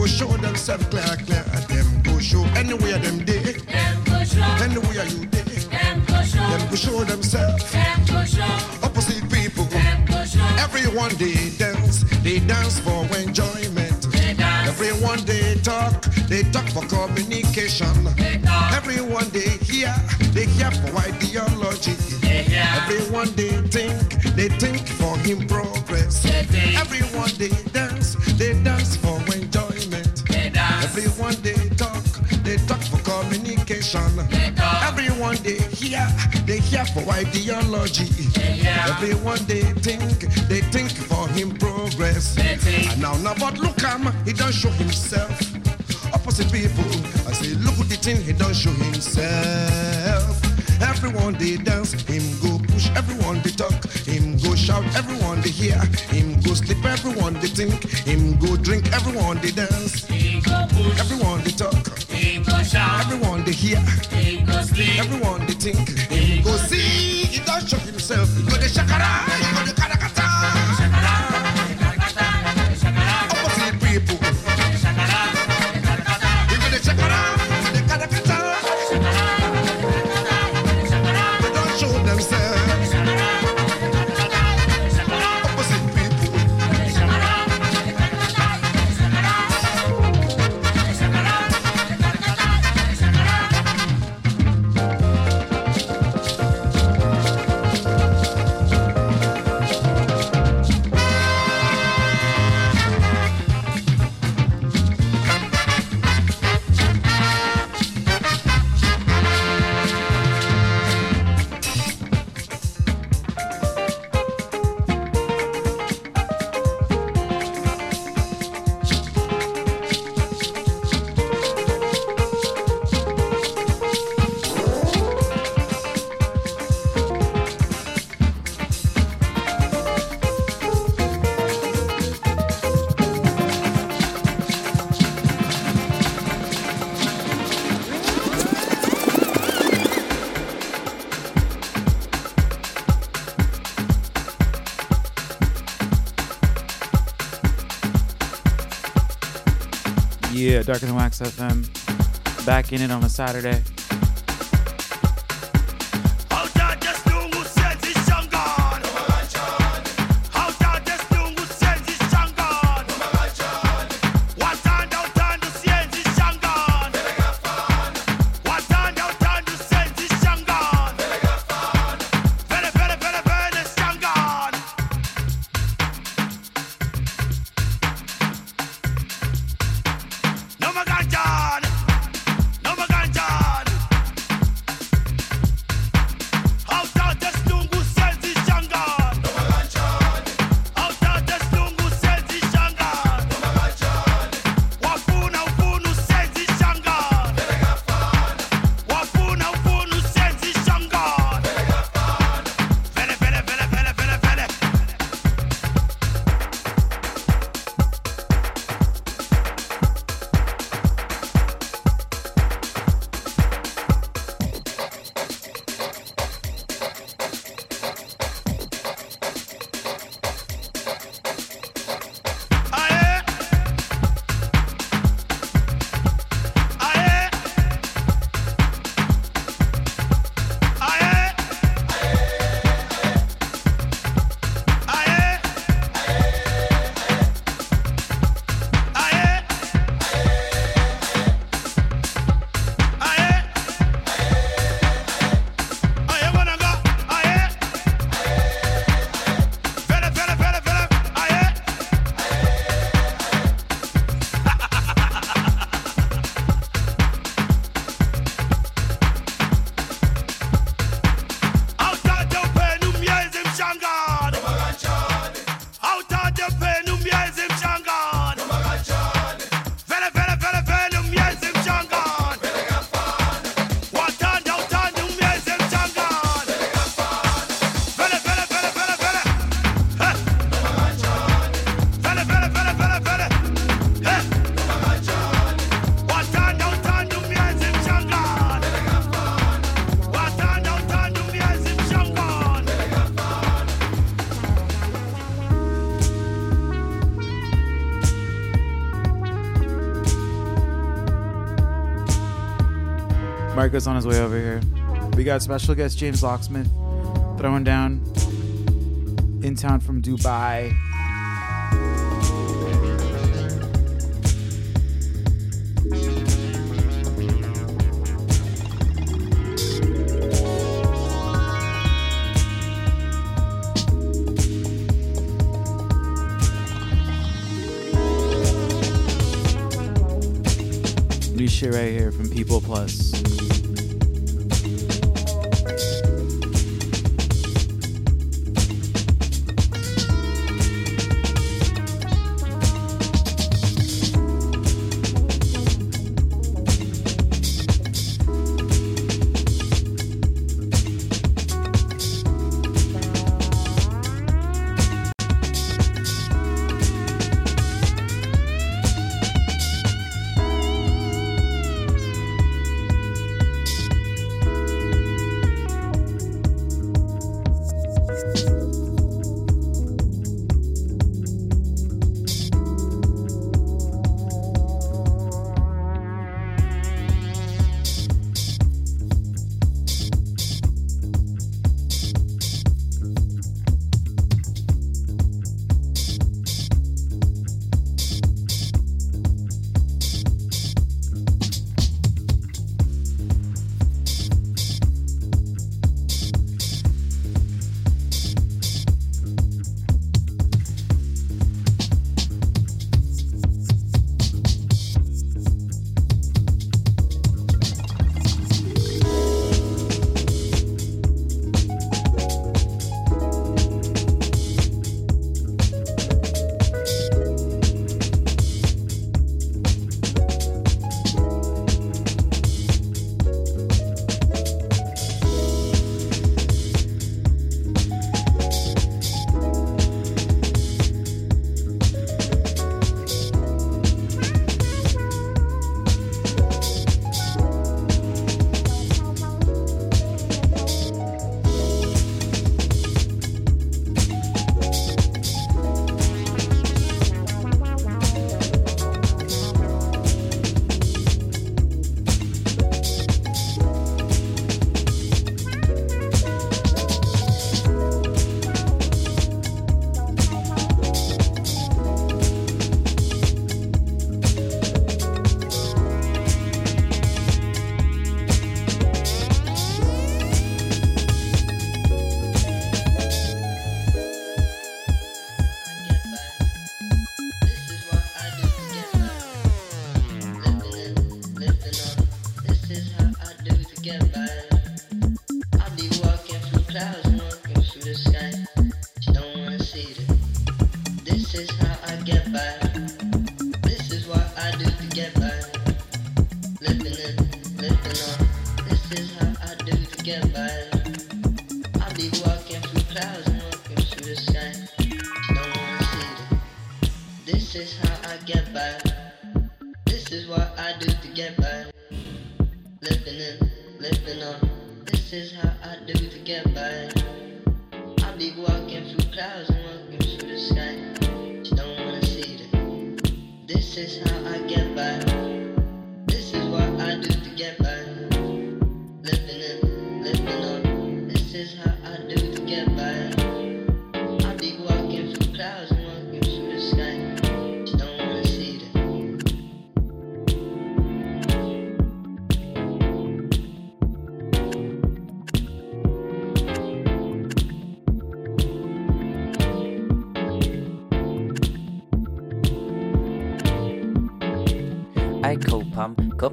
go show themselves clear, clear. Them go show anywhere them day. Them go show. Anywhere you day. Them go show. Them go show themselves. Them go show. Opposite people. Them go show. Everyone they dance. They dance for enjoyment. They dance. Everyone they talk. They talk for communication. They talk. Everyone they hear. They hear for ideology. They hear. Everyone they think. They think for in progress. Everyone they dance, they dance for enjoyment. Everyone they hear, they hear for ideology. Everyone they think, they think for him progress. And now, now, but look him, he don't show himself. Opposite people, I say, look at the thing, he don't show himself. Everyone they dance, him go push, everyone they talk, him go shout, everyone they hear, him go sleep, everyone they think, him go drink, everyone they dance, him go push, everyone they talk, him go shout, everyone they hear, him go sleep, everyone they think, him go see, he don't shock himself, he go the shakara, he go the karakata, shakara, shakara, shakara, opposite people. Yeah, Darker Wax FM. Back in it on a Saturday. Marco's on his way over here. We got special guest James Locksmith throwing down in town from Dubai.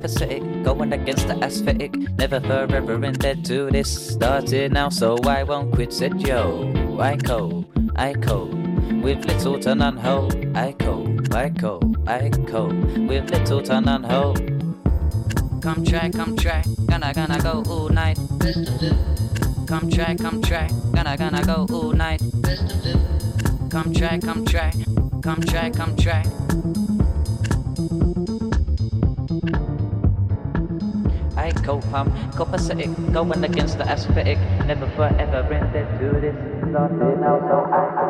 Copacetic, going against the aesthetic. Never forever dead to this. Started now, so I won't quit. Said yo, I co, I co, with little to none ho. I co, I co, I co, with little to none ho. Come try, come try, gonna gonna go all night. Come try, come try, gonna gonna go all night. Come try, come try, come try, come try. I co-pump, copacetic, going against the aesthetic. Never forever dead to this. Started now, so I.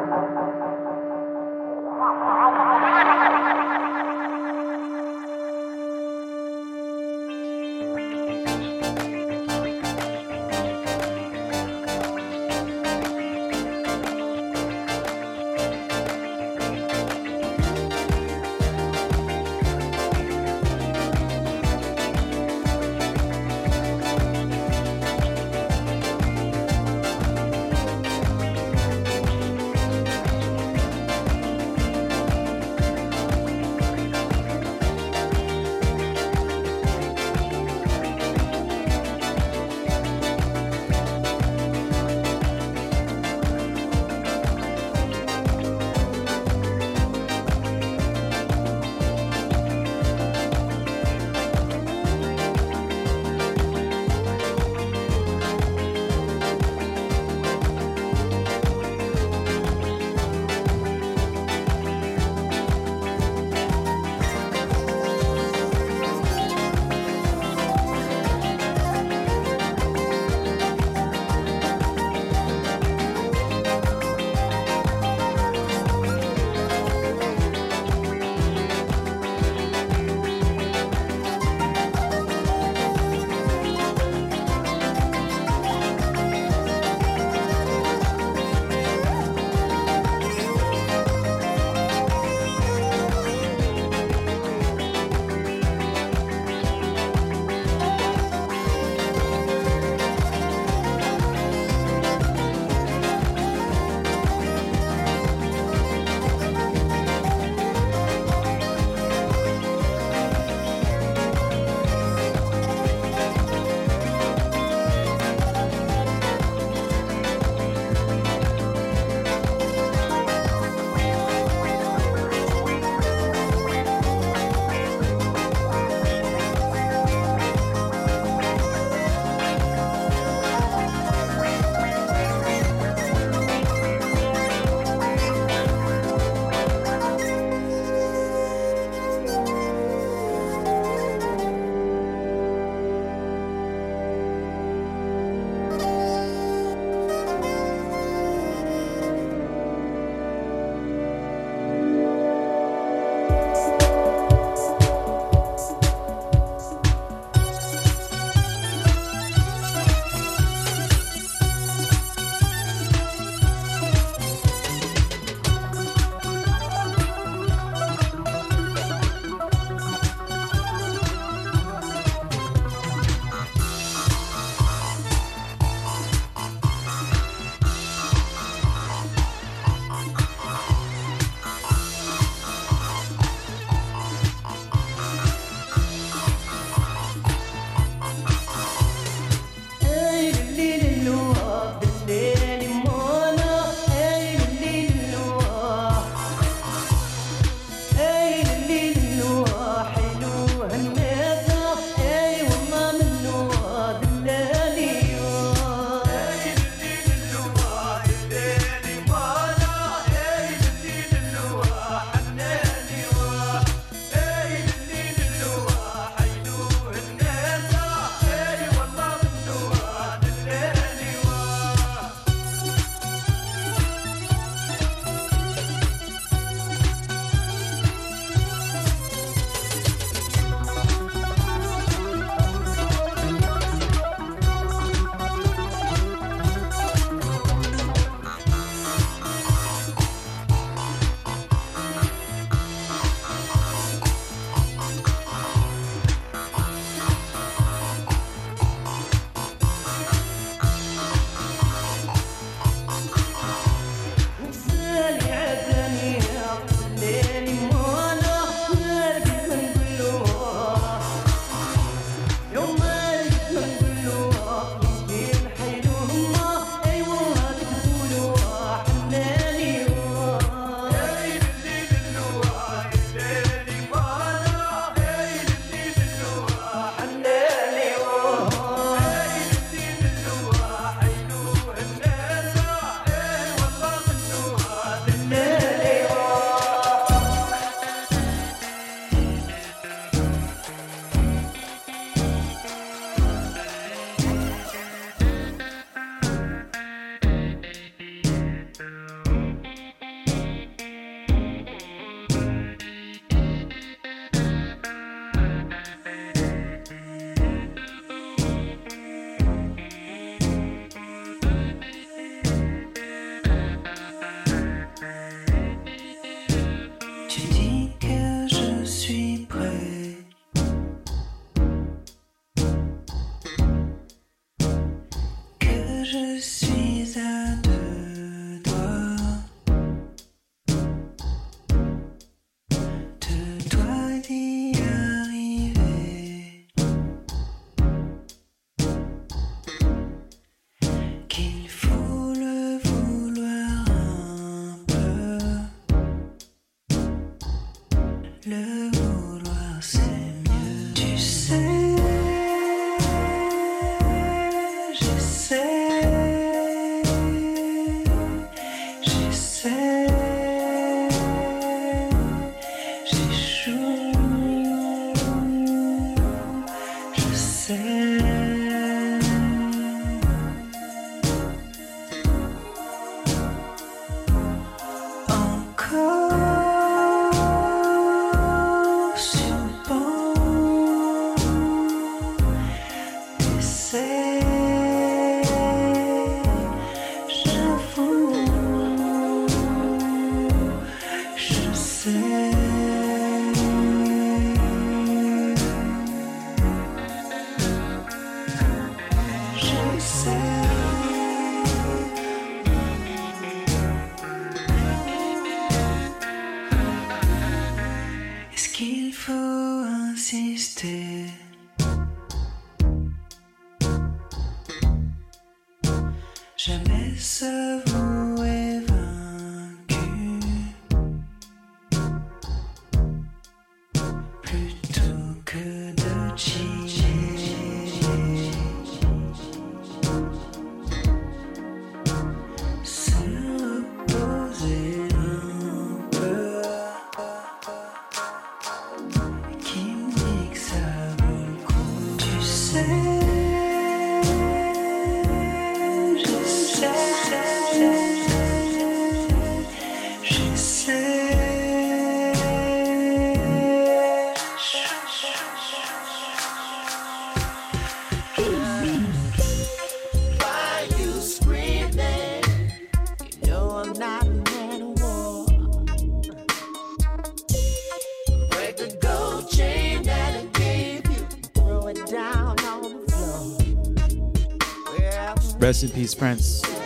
Rest in peace, Prince.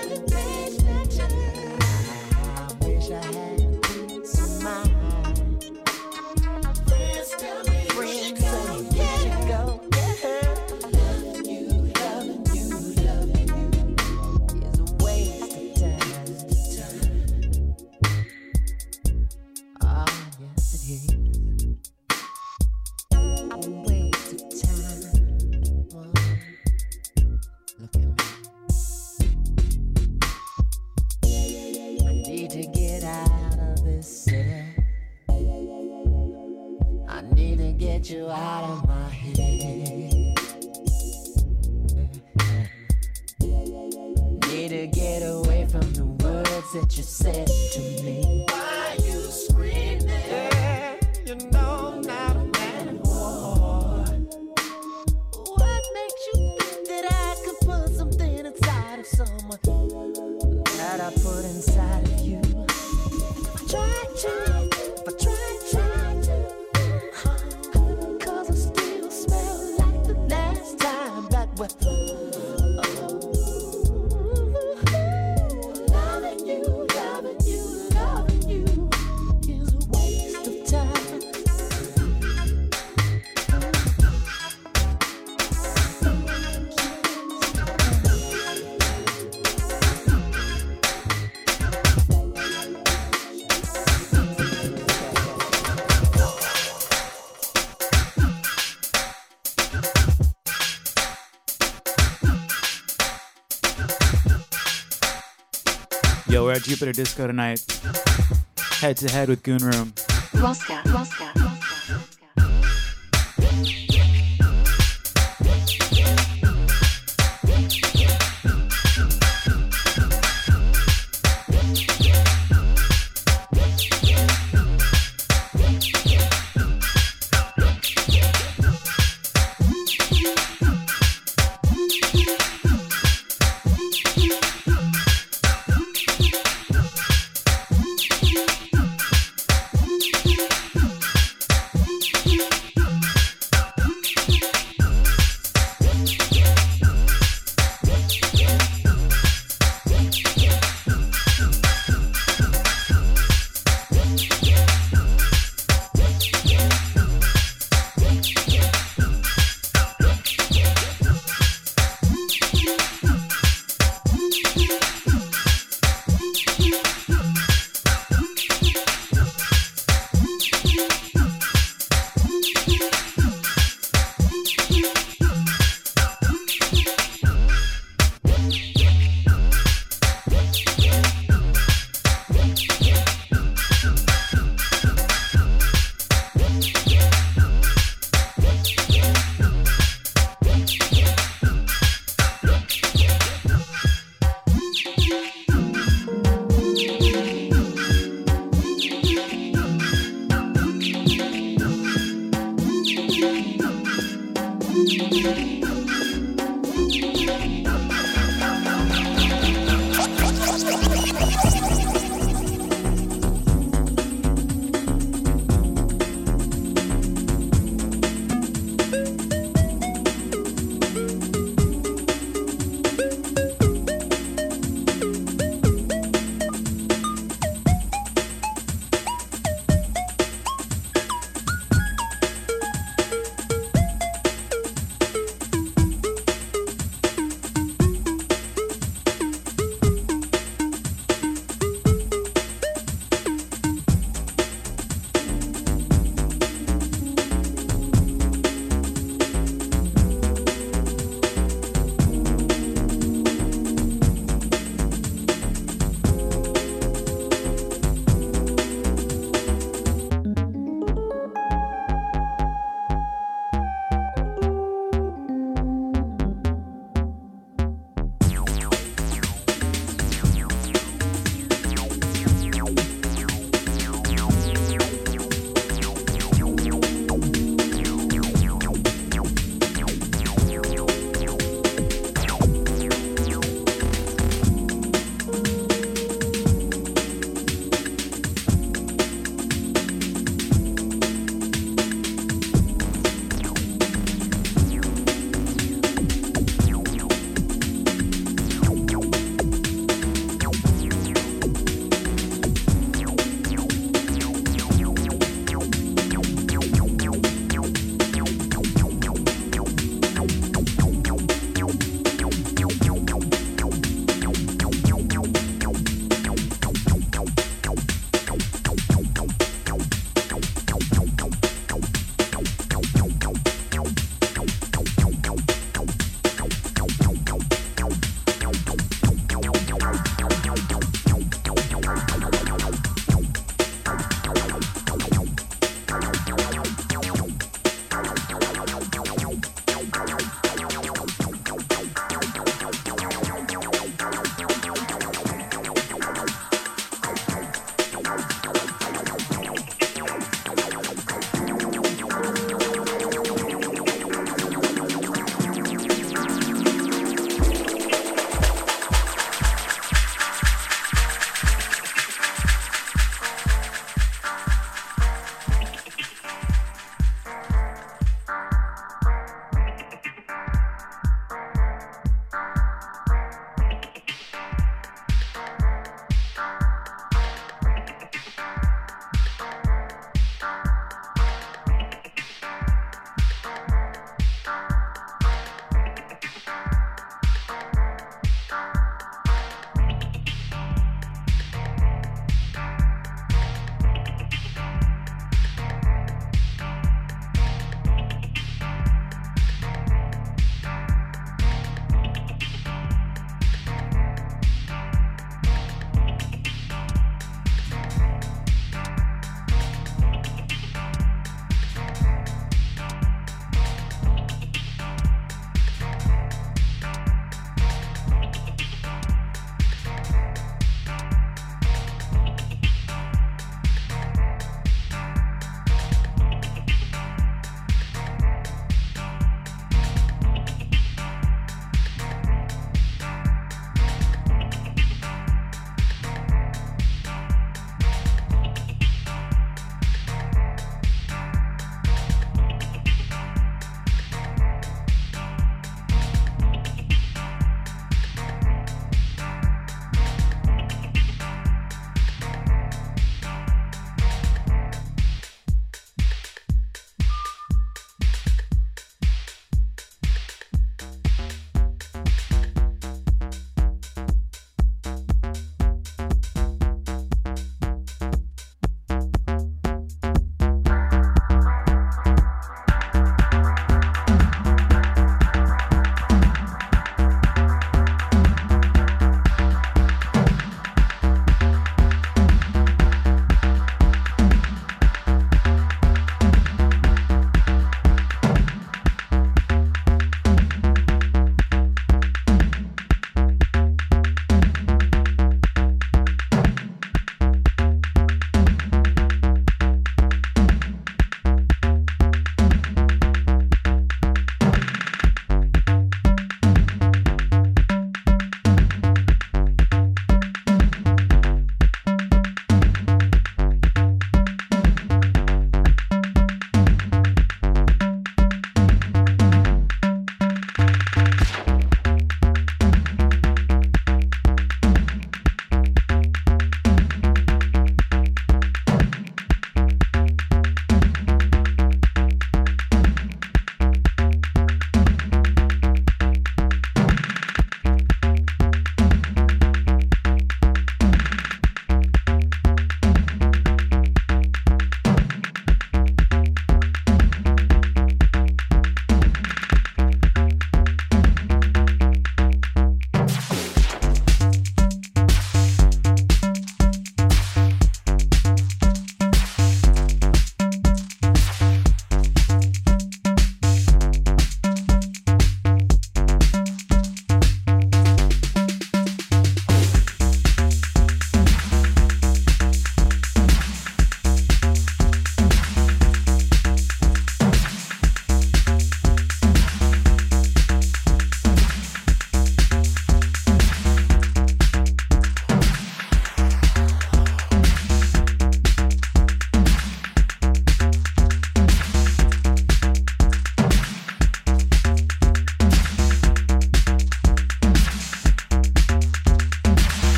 Jupiter Disco tonight, head to head with Goon Room.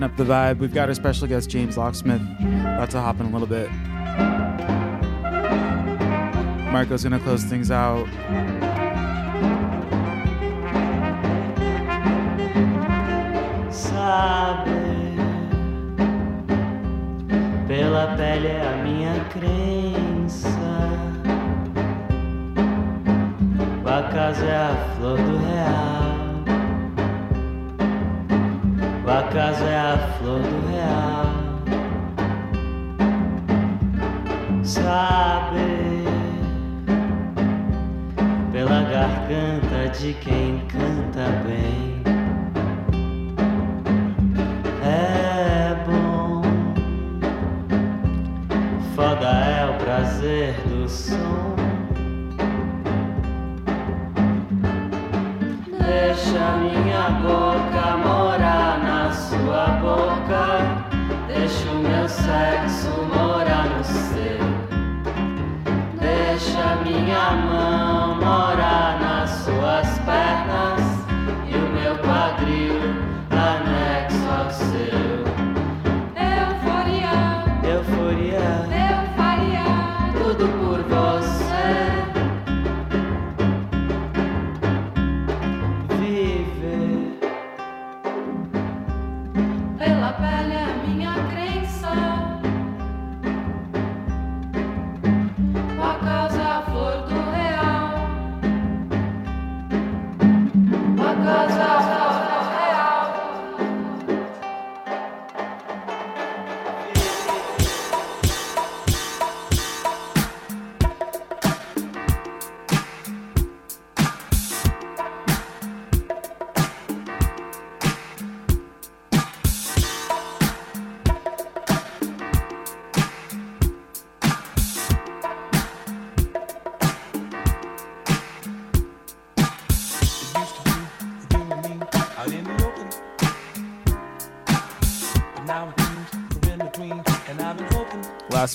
switching up the vibe. We've got our special guest, James Locksmith, about to hop in a little bit. Marco's going to close things out.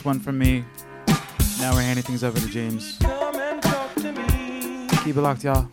one from me. Now we're handing things over to James. Keep it locked, y'all.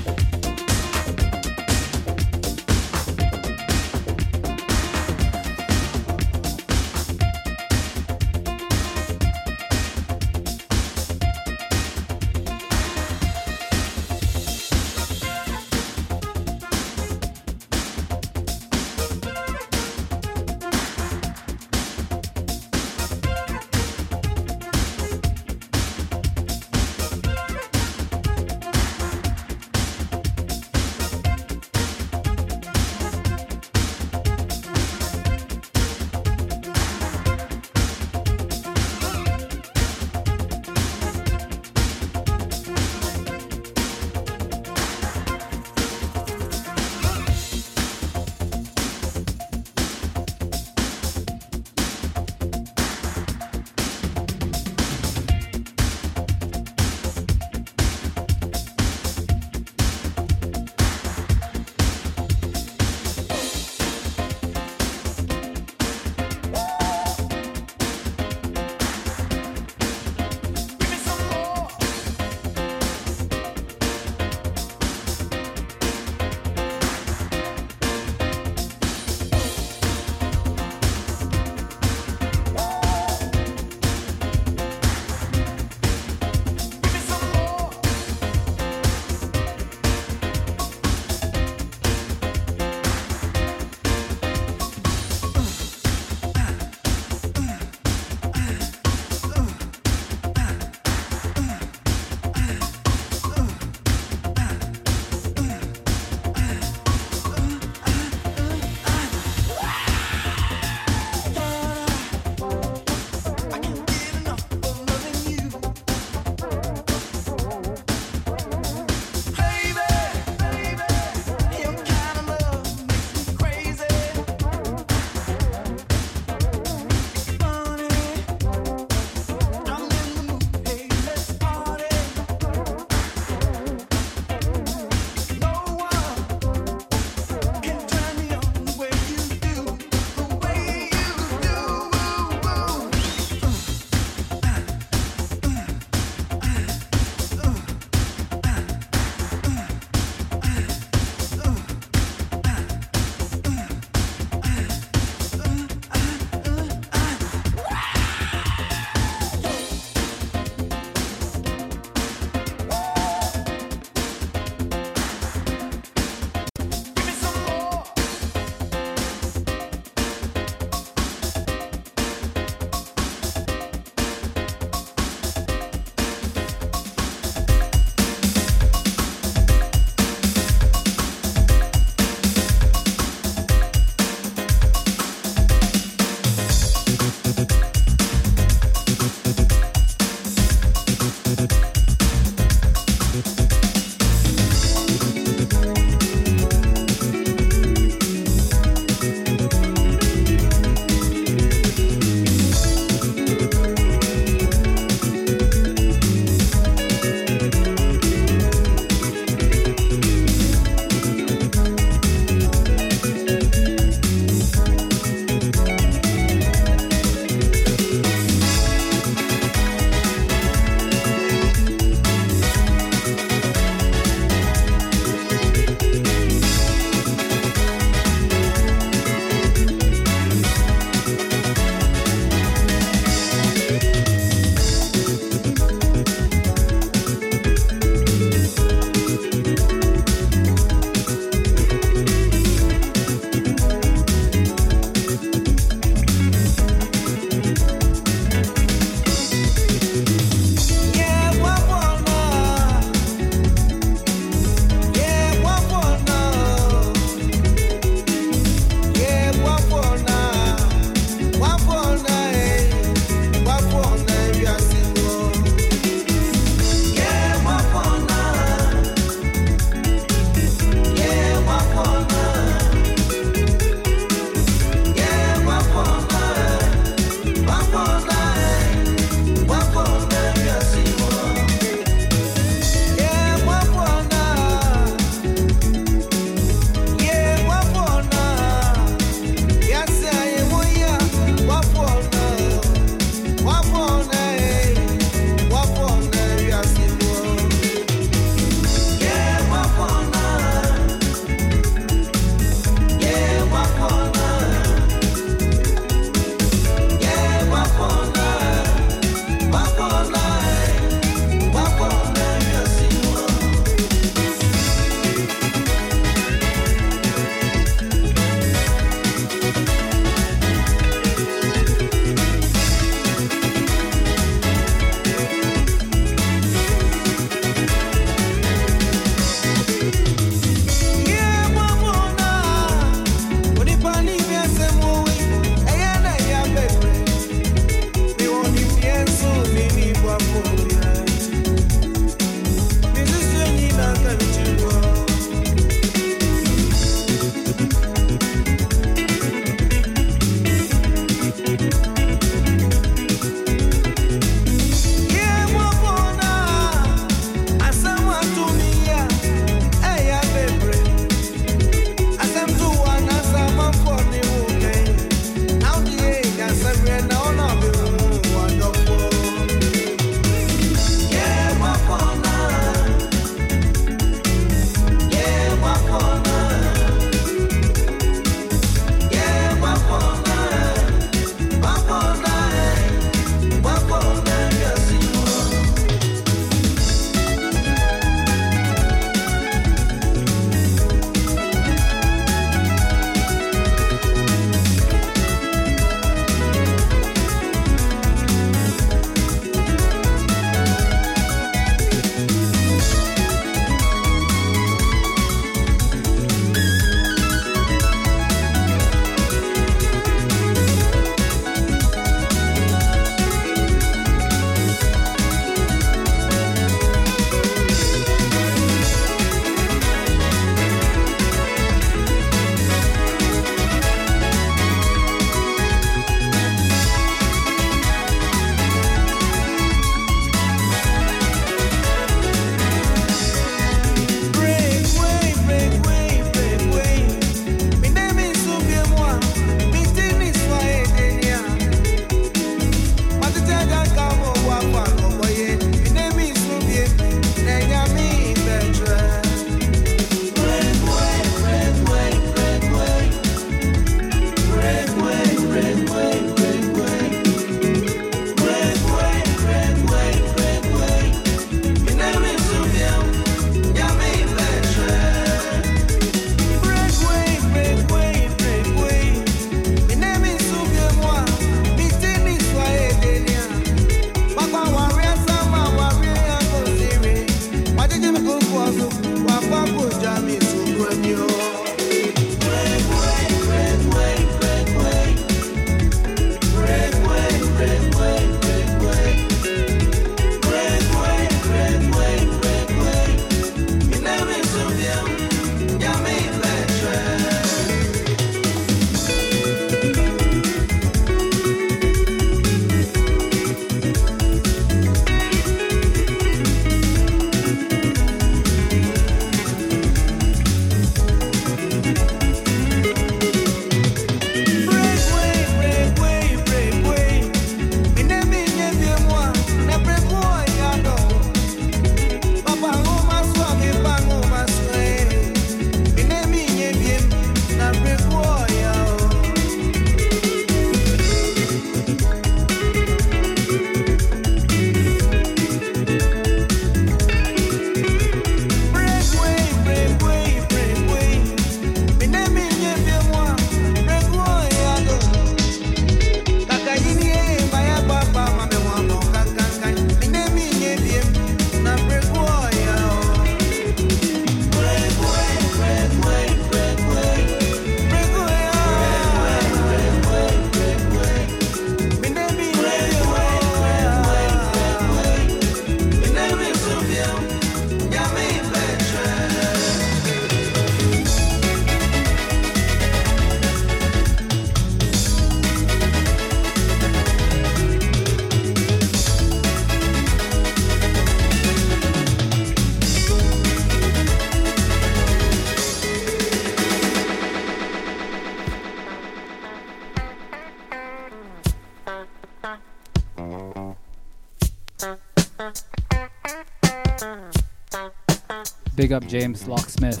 Big up James Locksmith.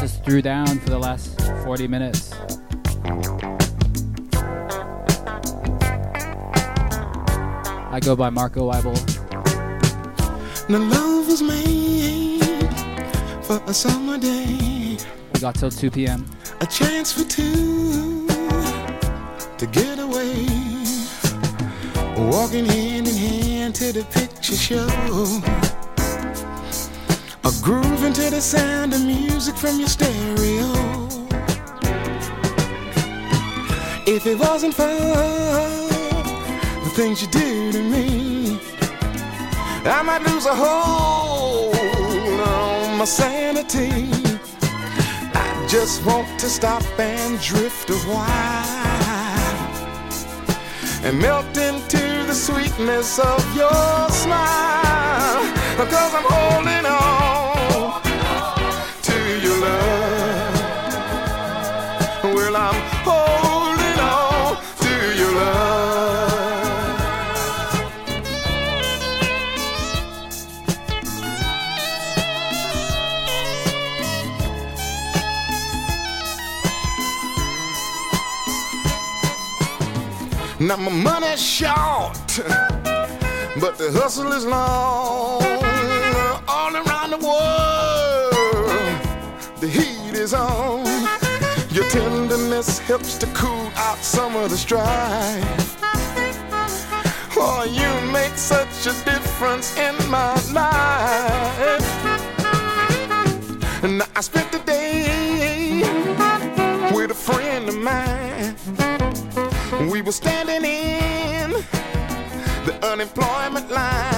Just threw down for the last 40 minutes. I go by Marco Weibel. The love was made for a summer day. We got till 2 p.m. A chance for two to get away. Walking hand in hand to the picture show. A to the sound of music from your stereo. If it wasn't for the things you do to me, I might lose a hold on my sanity. I just want to stop and drift a while and melt into the sweetness of your smile. Because I'm holding on money's short, but the hustle is long. All around the world, the heat is on. Your tenderness helps to cool out some of the strife. Oh, you make such a difference in my life. And I spent the day with a friend of mine. We were standing in unemployment line.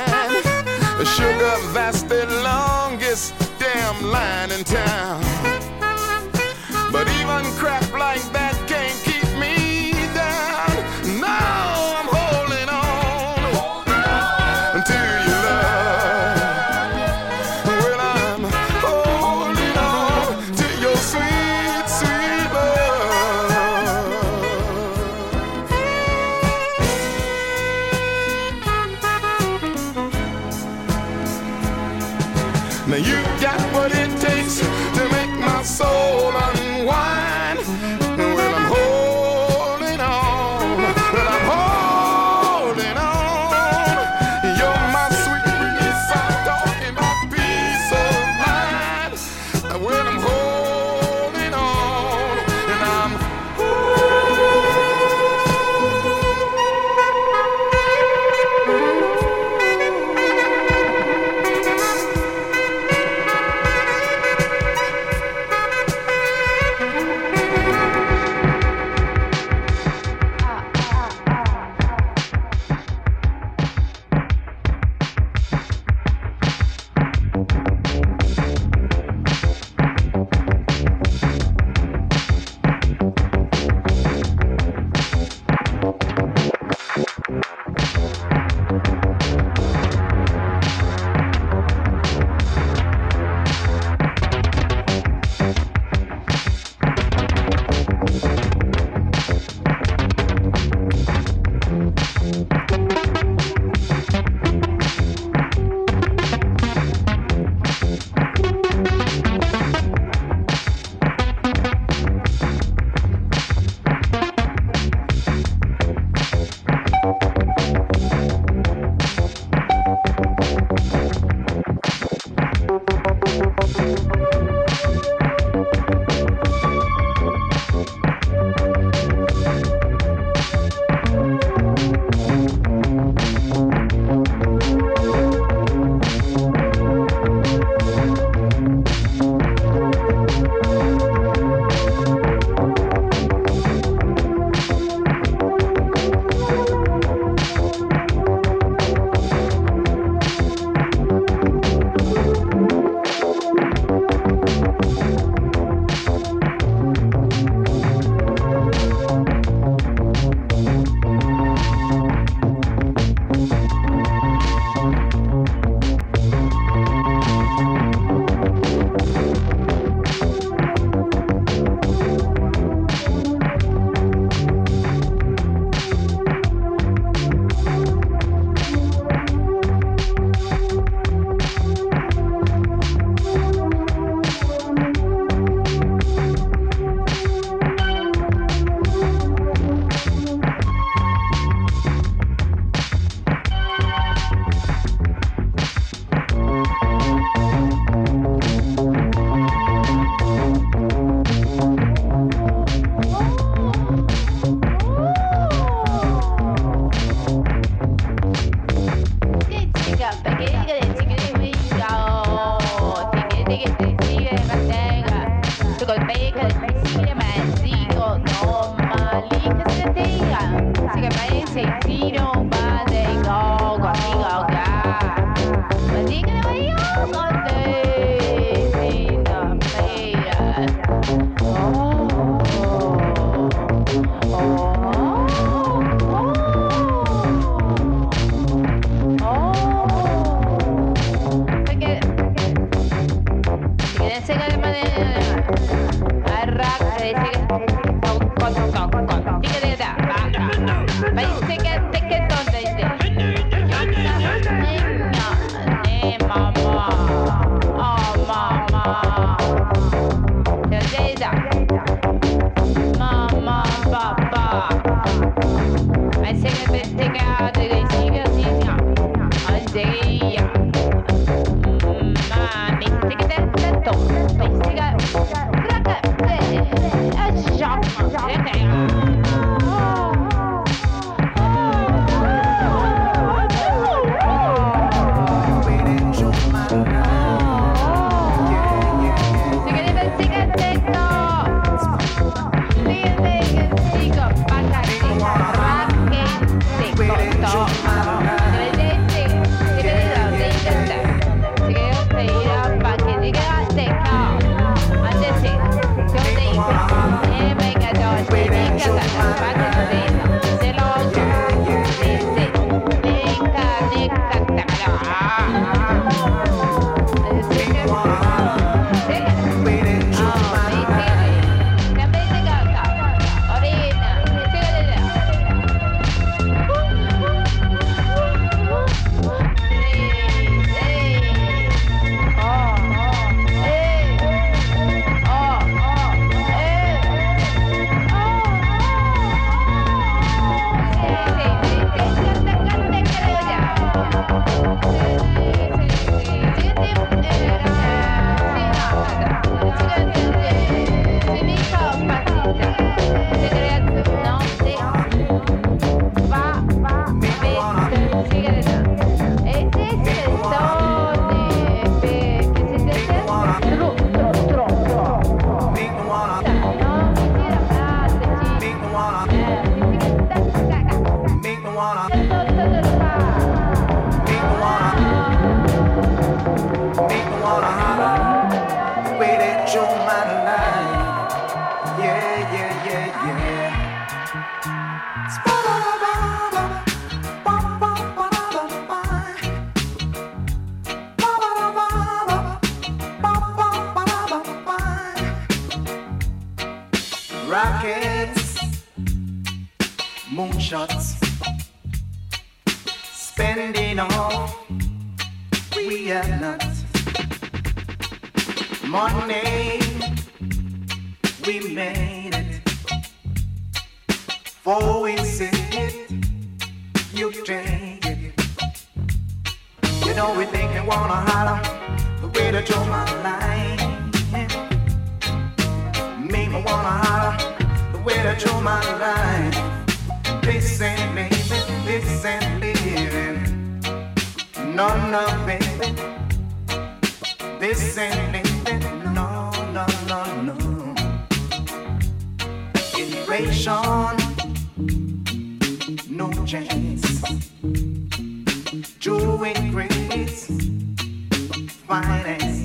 better my life. This ain't living, this ain't living. No, no, baby. This ain't living, no, no, no, no. Inflation, no chance. Doing great, finance.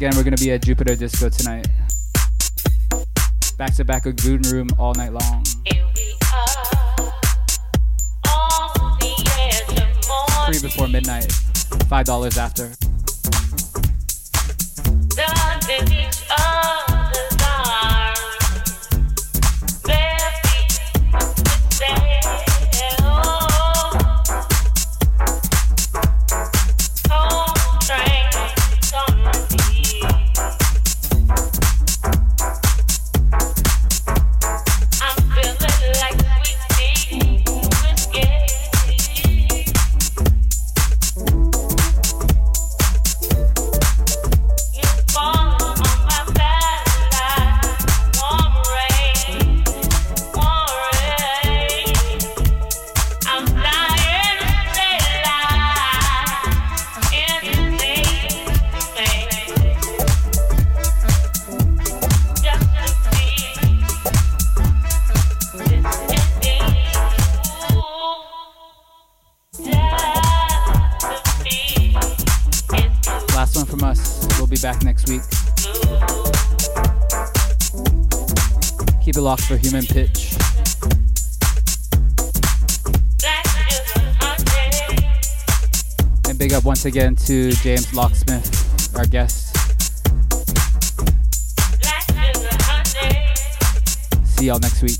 Again, we're gonna be at Jupiter Disco tonight. Back to back with Goon Room all night long. Free before midnight, five dollars after. Locked for Human Pitch. And big up once again to James Locksmith, our guest. See y'all next week.